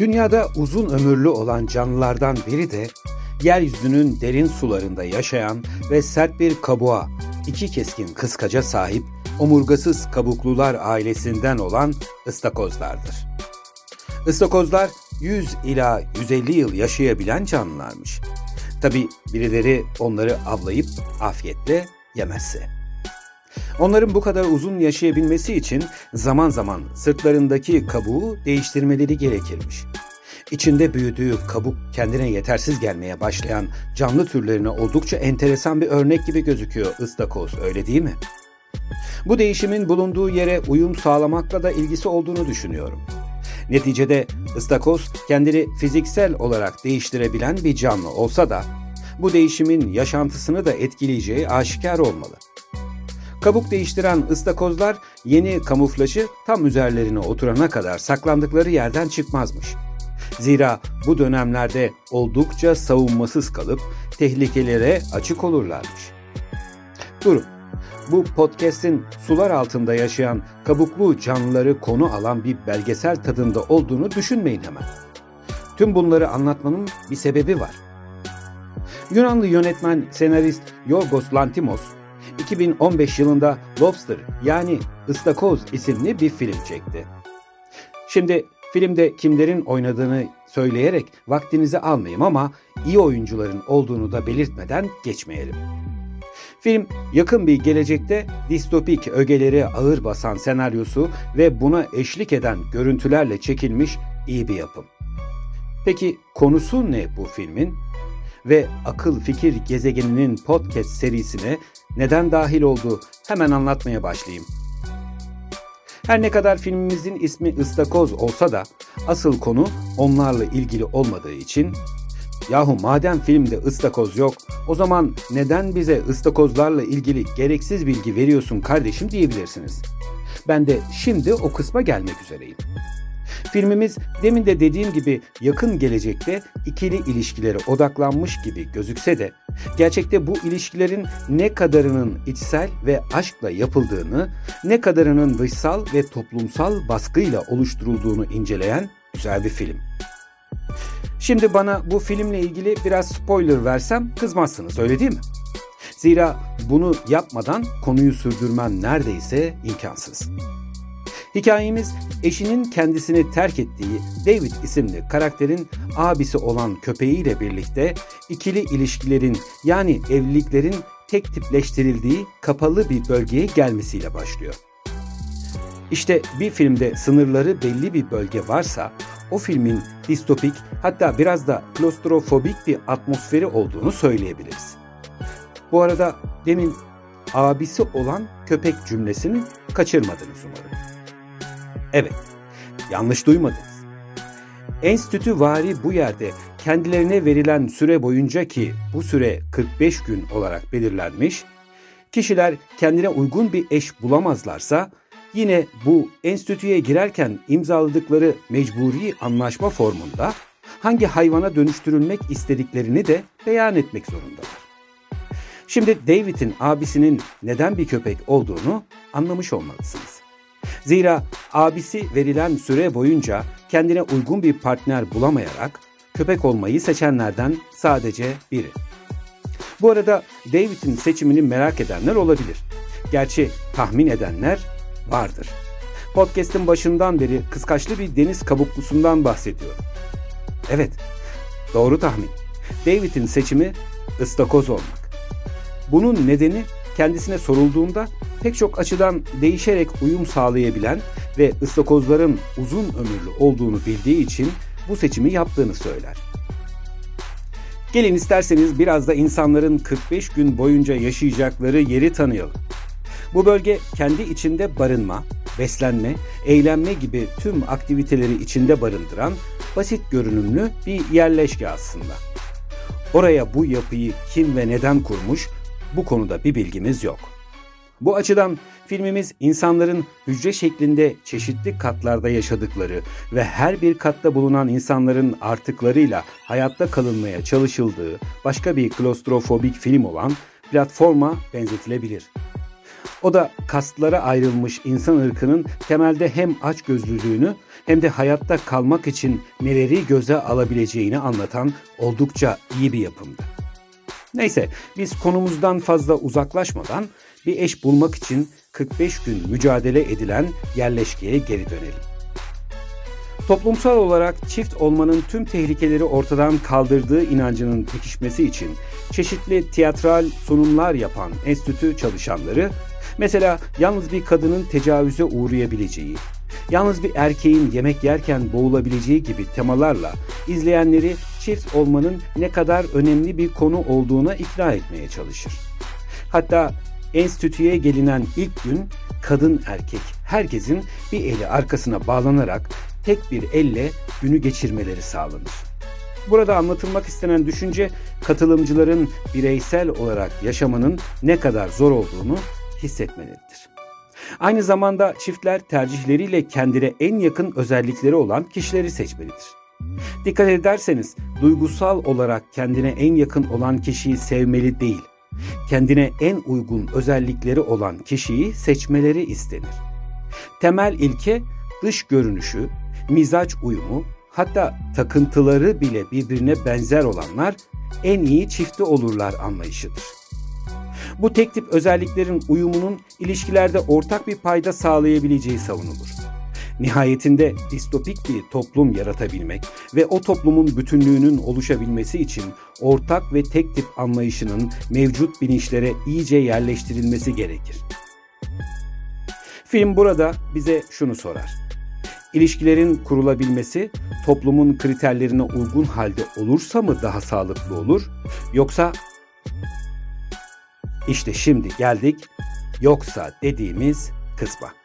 Dünyada uzun ömürlü olan canlılardan biri de yeryüzünün derin sularında yaşayan ve sert bir kabuğa, iki keskin kıskaca sahip omurgasız kabuklular ailesinden olan ıstakozlardır. Istakozlar 100 ila 150 yıl yaşayabilen canlılarmış. Tabi birileri onları avlayıp afiyetle yemezse. Onların bu kadar uzun yaşayabilmesi için zaman zaman sırtlarındaki kabuğu değiştirmeleri gerekirmiş. İçinde büyüdüğü kabuk kendine yetersiz gelmeye başlayan canlı türlerine oldukça enteresan bir örnek gibi gözüküyor ıstakoz öyle değil mi? Bu değişimin bulunduğu yere uyum sağlamakla da ilgisi olduğunu düşünüyorum. Neticede ıstakoz kendini fiziksel olarak değiştirebilen bir canlı olsa da bu değişimin yaşantısını da etkileyeceği aşikar olmalı. Kabuk değiştiren ıstakozlar yeni kamuflajı tam üzerlerine oturana kadar saklandıkları yerden çıkmazmış. Zira bu dönemlerde oldukça savunmasız kalıp tehlikelere açık olurlarmış. Durun, bu podcast'in sular altında yaşayan kabuklu canlıları konu alan bir belgesel tadında olduğunu düşünmeyin hemen. Tüm bunları anlatmanın bir sebebi var. Yunanlı yönetmen senarist Yorgos Lantimos 2015 yılında Lobster yani Istakoz isimli bir film çekti. Şimdi filmde kimlerin oynadığını söyleyerek vaktinizi almayayım ama iyi oyuncuların olduğunu da belirtmeden geçmeyelim. Film yakın bir gelecekte distopik ögeleri ağır basan senaryosu ve buna eşlik eden görüntülerle çekilmiş iyi bir yapım. Peki konusu ne bu filmin? Ve Akıl Fikir Gezegeninin podcast serisine neden dahil oldu hemen anlatmaya başlayayım. Her ne kadar filmimizin ismi Istakoz olsa da asıl konu onlarla ilgili olmadığı için Yahu madem filmde ıstakoz yok, o zaman neden bize ıstakozlarla ilgili gereksiz bilgi veriyorsun kardeşim diyebilirsiniz. Ben de şimdi o kısma gelmek üzereyim. Filmimiz demin de dediğim gibi yakın gelecekte ikili ilişkilere odaklanmış gibi gözükse de gerçekte bu ilişkilerin ne kadarının içsel ve aşkla yapıldığını, ne kadarının dışsal ve toplumsal baskıyla oluşturulduğunu inceleyen güzel bir film. Şimdi bana bu filmle ilgili biraz spoiler versem kızmazsınız öyle değil mi? Zira bunu yapmadan konuyu sürdürmem neredeyse imkansız. Hikayemiz eşinin kendisini terk ettiği David isimli karakterin abisi olan köpeğiyle birlikte ikili ilişkilerin yani evliliklerin tek tipleştirildiği kapalı bir bölgeye gelmesiyle başlıyor. İşte bir filmde sınırları belli bir bölge varsa o filmin distopik hatta biraz da klostrofobik bir atmosferi olduğunu söyleyebiliriz. Bu arada demin abisi olan köpek cümlesini kaçırmadınız umarım. Evet, yanlış duymadınız. Enstitü vari bu yerde kendilerine verilen süre boyunca ki bu süre 45 gün olarak belirlenmiş, kişiler kendine uygun bir eş bulamazlarsa Yine bu enstitüye girerken imzaladıkları mecburi anlaşma formunda hangi hayvana dönüştürülmek istediklerini de beyan etmek zorundalar. Şimdi David'in abisinin neden bir köpek olduğunu anlamış olmalısınız. Zira abisi verilen süre boyunca kendine uygun bir partner bulamayarak köpek olmayı seçenlerden sadece biri. Bu arada David'in seçimini merak edenler olabilir. Gerçi tahmin edenler vardır. Podcast'ın başından beri kıskaçlı bir deniz kabuklusundan bahsediyorum. Evet, doğru tahmin. David'in seçimi ıstakoz olmak. Bunun nedeni kendisine sorulduğunda pek çok açıdan değişerek uyum sağlayabilen ve ıstakozların uzun ömürlü olduğunu bildiği için bu seçimi yaptığını söyler. Gelin isterseniz biraz da insanların 45 gün boyunca yaşayacakları yeri tanıyalım. Bu bölge kendi içinde barınma, beslenme, eğlenme gibi tüm aktiviteleri içinde barındıran basit görünümlü bir yerleşke aslında. Oraya bu yapıyı kim ve neden kurmuş bu konuda bir bilgimiz yok. Bu açıdan filmimiz insanların hücre şeklinde çeşitli katlarda yaşadıkları ve her bir katta bulunan insanların artıklarıyla hayatta kalınmaya çalışıldığı başka bir klostrofobik film olan platforma benzetilebilir. O da kastlara ayrılmış insan ırkının temelde hem aç gözlülüğünü hem de hayatta kalmak için neleri göze alabileceğini anlatan oldukça iyi bir yapımdı. Neyse biz konumuzdan fazla uzaklaşmadan bir eş bulmak için 45 gün mücadele edilen yerleşkeye geri dönelim. Toplumsal olarak çift olmanın tüm tehlikeleri ortadan kaldırdığı inancının pekişmesi için çeşitli tiyatral sunumlar yapan enstitü çalışanları, mesela yalnız bir kadının tecavüze uğrayabileceği, yalnız bir erkeğin yemek yerken boğulabileceği gibi temalarla izleyenleri çift olmanın ne kadar önemli bir konu olduğuna ikna etmeye çalışır. Hatta enstitüye gelinen ilk gün kadın erkek herkesin bir eli arkasına bağlanarak tek bir elle günü geçirmeleri sağlanır. Burada anlatılmak istenen düşünce katılımcıların bireysel olarak yaşamanın ne kadar zor olduğunu hissetmeleridir. Aynı zamanda çiftler tercihleriyle kendine en yakın özellikleri olan kişileri seçmelidir. Dikkat ederseniz duygusal olarak kendine en yakın olan kişiyi sevmeli değil, kendine en uygun özellikleri olan kişiyi seçmeleri istenir. Temel ilke dış görünüşü, mizaç uyumu, hatta takıntıları bile birbirine benzer olanlar en iyi çifti olurlar anlayışıdır. Bu tek tip özelliklerin uyumunun ilişkilerde ortak bir payda sağlayabileceği savunulur. Nihayetinde distopik bir toplum yaratabilmek ve o toplumun bütünlüğünün oluşabilmesi için ortak ve tek tip anlayışının mevcut bilinçlere iyice yerleştirilmesi gerekir. Film burada bize şunu sorar. İlişkilerin kurulabilmesi toplumun kriterlerine uygun halde olursa mı daha sağlıklı olur yoksa işte şimdi geldik yoksa dediğimiz kısma.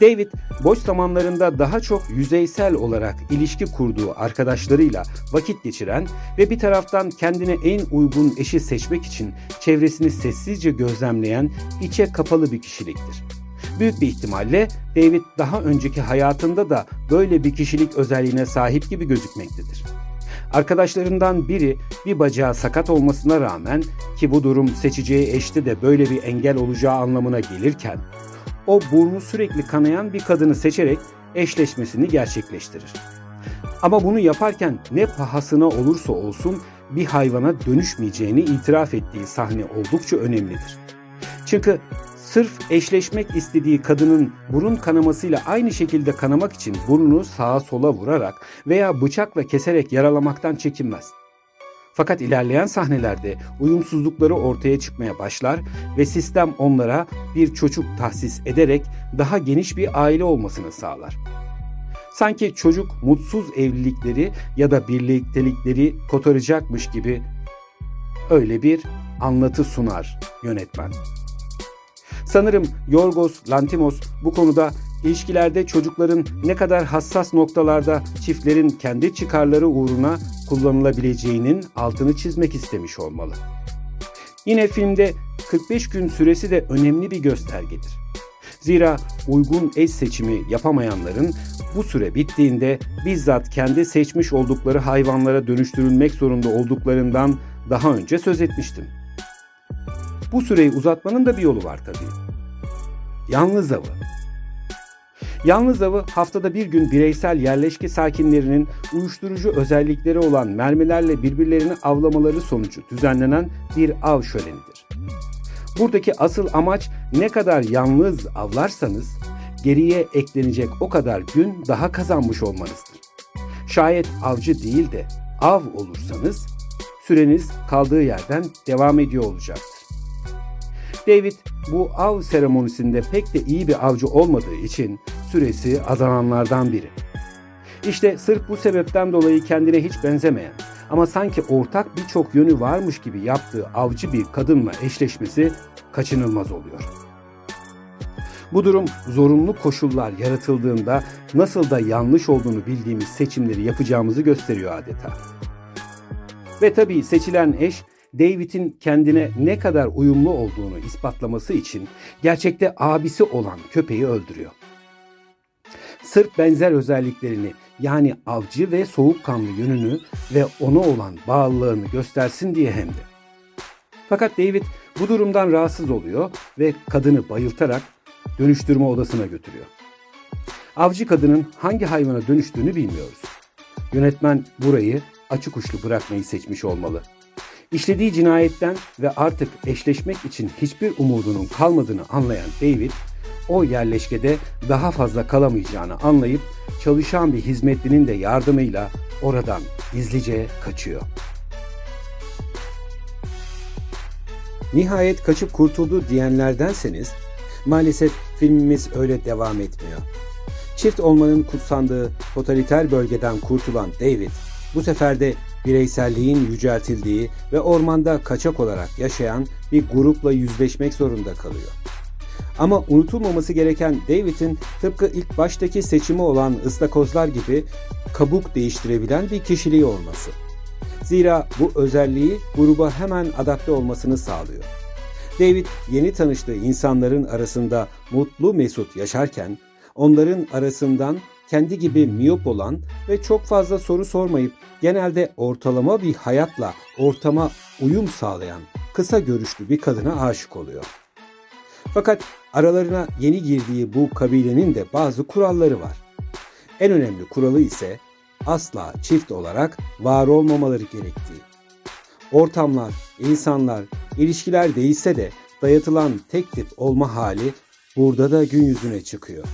David boş zamanlarında daha çok yüzeysel olarak ilişki kurduğu arkadaşlarıyla vakit geçiren ve bir taraftan kendine en uygun eşi seçmek için çevresini sessizce gözlemleyen içe kapalı bir kişiliktir. Büyük bir ihtimalle David daha önceki hayatında da böyle bir kişilik özelliğine sahip gibi gözükmektedir. Arkadaşlarından biri bir bacağı sakat olmasına rağmen ki bu durum seçeceği eşte de böyle bir engel olacağı anlamına gelirken o burnu sürekli kanayan bir kadını seçerek eşleşmesini gerçekleştirir. Ama bunu yaparken ne pahasına olursa olsun bir hayvana dönüşmeyeceğini itiraf ettiği sahne oldukça önemlidir. Çünkü sırf eşleşmek istediği kadının burun kanamasıyla aynı şekilde kanamak için burnunu sağa sola vurarak veya bıçakla keserek yaralamaktan çekinmez. Fakat ilerleyen sahnelerde uyumsuzlukları ortaya çıkmaya başlar ve sistem onlara bir çocuk tahsis ederek daha geniş bir aile olmasını sağlar. Sanki çocuk mutsuz evlilikleri ya da birliktelikleri kotaracakmış gibi öyle bir anlatı sunar yönetmen. Sanırım Yorgos Lantimos bu konuda ilişkilerde çocukların ne kadar hassas noktalarda çiftlerin kendi çıkarları uğruna kullanılabileceğinin altını çizmek istemiş olmalı. Yine filmde 45 gün süresi de önemli bir göstergedir. Zira uygun eş seçimi yapamayanların bu süre bittiğinde bizzat kendi seçmiş oldukları hayvanlara dönüştürülmek zorunda olduklarından daha önce söz etmiştim. Bu süreyi uzatmanın da bir yolu var tabii. Yalnız avı. Yalnız avı haftada bir gün bireysel yerleşke sakinlerinin uyuşturucu özellikleri olan mermilerle birbirlerini avlamaları sonucu düzenlenen bir av şölenidir. Buradaki asıl amaç ne kadar yalnız avlarsanız geriye eklenecek o kadar gün daha kazanmış olmanızdır. Şayet avcı değil de av olursanız süreniz kaldığı yerden devam ediyor olacaktır. David bu av seremonisinde pek de iyi bir avcı olmadığı için süresi azananlardan biri. İşte sırf bu sebepten dolayı kendine hiç benzemeyen ama sanki ortak birçok yönü varmış gibi yaptığı avcı bir kadınla eşleşmesi kaçınılmaz oluyor. Bu durum zorunlu koşullar yaratıldığında nasıl da yanlış olduğunu bildiğimiz seçimleri yapacağımızı gösteriyor adeta. Ve tabii seçilen eş David'in kendine ne kadar uyumlu olduğunu ispatlaması için gerçekte abisi olan köpeği öldürüyor. Sırf benzer özelliklerini yani avcı ve soğukkanlı yönünü ve ona olan bağlılığını göstersin diye hem de. Fakat David Bu durumdan rahatsız oluyor ve kadını bayıltarak dönüştürme odasına götürüyor. Avcı kadının hangi hayvana dönüştüğünü bilmiyoruz. Yönetmen burayı açık uçlu bırakmayı seçmiş olmalı. İşlediği cinayetten ve artık eşleşmek için hiçbir umudunun kalmadığını anlayan David, o yerleşkede daha fazla kalamayacağını anlayıp çalışan bir hizmetlinin de yardımıyla oradan gizlice kaçıyor. Nihayet kaçıp kurtuldu diyenlerdenseniz maalesef filmimiz öyle devam etmiyor. Çift olmanın kutsandığı totaliter bölgeden kurtulan David bu sefer de bireyselliğin yüceltildiği ve ormanda kaçak olarak yaşayan bir grupla yüzleşmek zorunda kalıyor. Ama unutulmaması gereken David'in tıpkı ilk baştaki seçimi olan ıstakozlar gibi kabuk değiştirebilen bir kişiliği olması. Zira bu özelliği gruba hemen adapte olmasını sağlıyor. David yeni tanıştığı insanların arasında mutlu mesut yaşarken onların arasından kendi gibi miyop olan ve çok fazla soru sormayıp genelde ortalama bir hayatla ortama uyum sağlayan kısa görüşlü bir kadına aşık oluyor. Fakat aralarına yeni girdiği bu kabilenin de bazı kuralları var. En önemli kuralı ise asla çift olarak var olmamaları gerektiği. Ortamlar, insanlar, ilişkiler değişse de dayatılan tek tip olma hali burada da gün yüzüne çıkıyor.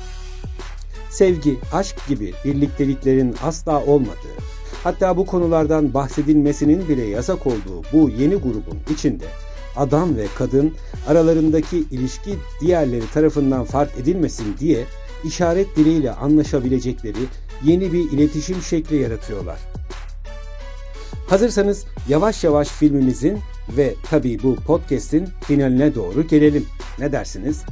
Sevgi, aşk gibi birlikteliklerin asla olmadığı, hatta bu konulardan bahsedilmesinin bile yasak olduğu bu yeni grubun içinde adam ve kadın aralarındaki ilişki diğerleri tarafından fark edilmesin diye işaret diliyle anlaşabilecekleri yeni bir iletişim şekli yaratıyorlar. Hazırsanız yavaş yavaş filmimizin ve tabii bu podcast'in finaline doğru gelelim. Ne dersiniz?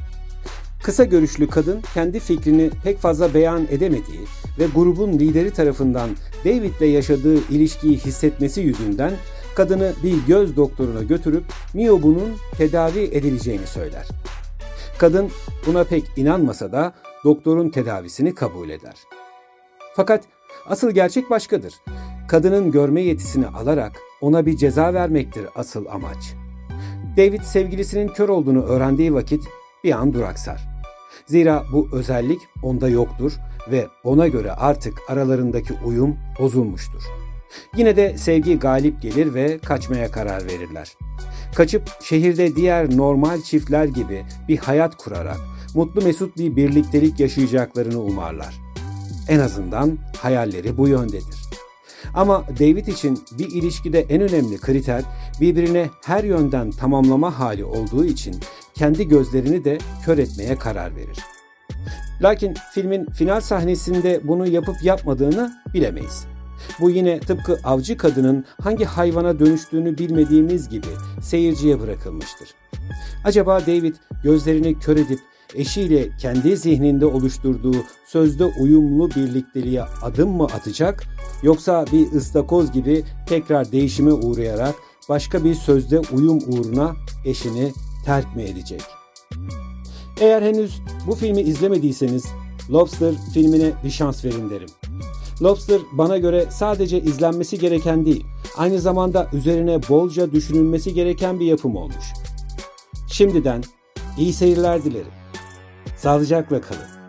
Kısa görüşlü kadın kendi fikrini pek fazla beyan edemediği ve grubun lideri tarafından David'le yaşadığı ilişkiyi hissetmesi yüzünden kadını bir göz doktoruna götürüp miyobunun tedavi edileceğini söyler. Kadın buna pek inanmasa da doktorun tedavisini kabul eder. Fakat asıl gerçek başkadır. Kadının görme yetisini alarak ona bir ceza vermektir asıl amaç. David sevgilisinin kör olduğunu öğrendiği vakit bir an duraksar. Zira bu özellik onda yoktur ve ona göre artık aralarındaki uyum bozulmuştur. Yine de sevgi galip gelir ve kaçmaya karar verirler. Kaçıp şehirde diğer normal çiftler gibi bir hayat kurarak mutlu mesut bir birliktelik yaşayacaklarını umarlar. En azından hayalleri bu yöndedir. Ama David için bir ilişkide en önemli kriter birbirine her yönden tamamlama hali olduğu için kendi gözlerini de kör etmeye karar verir. Lakin filmin final sahnesinde bunu yapıp yapmadığını bilemeyiz. Bu yine tıpkı avcı kadının hangi hayvana dönüştüğünü bilmediğimiz gibi seyirciye bırakılmıştır. Acaba David gözlerini kör edip eşiyle kendi zihninde oluşturduğu sözde uyumlu birlikteliğe adım mı atacak yoksa bir ıstakoz gibi tekrar değişime uğrayarak başka bir sözde uyum uğruna eşini terk mi edecek? Eğer henüz bu filmi izlemediyseniz Lobster filmine bir şans verin derim. Lobster bana göre sadece izlenmesi gereken değil, aynı zamanda üzerine bolca düşünülmesi gereken bir yapım olmuş. Şimdiden iyi seyirler dilerim. Sağlıcakla kalın.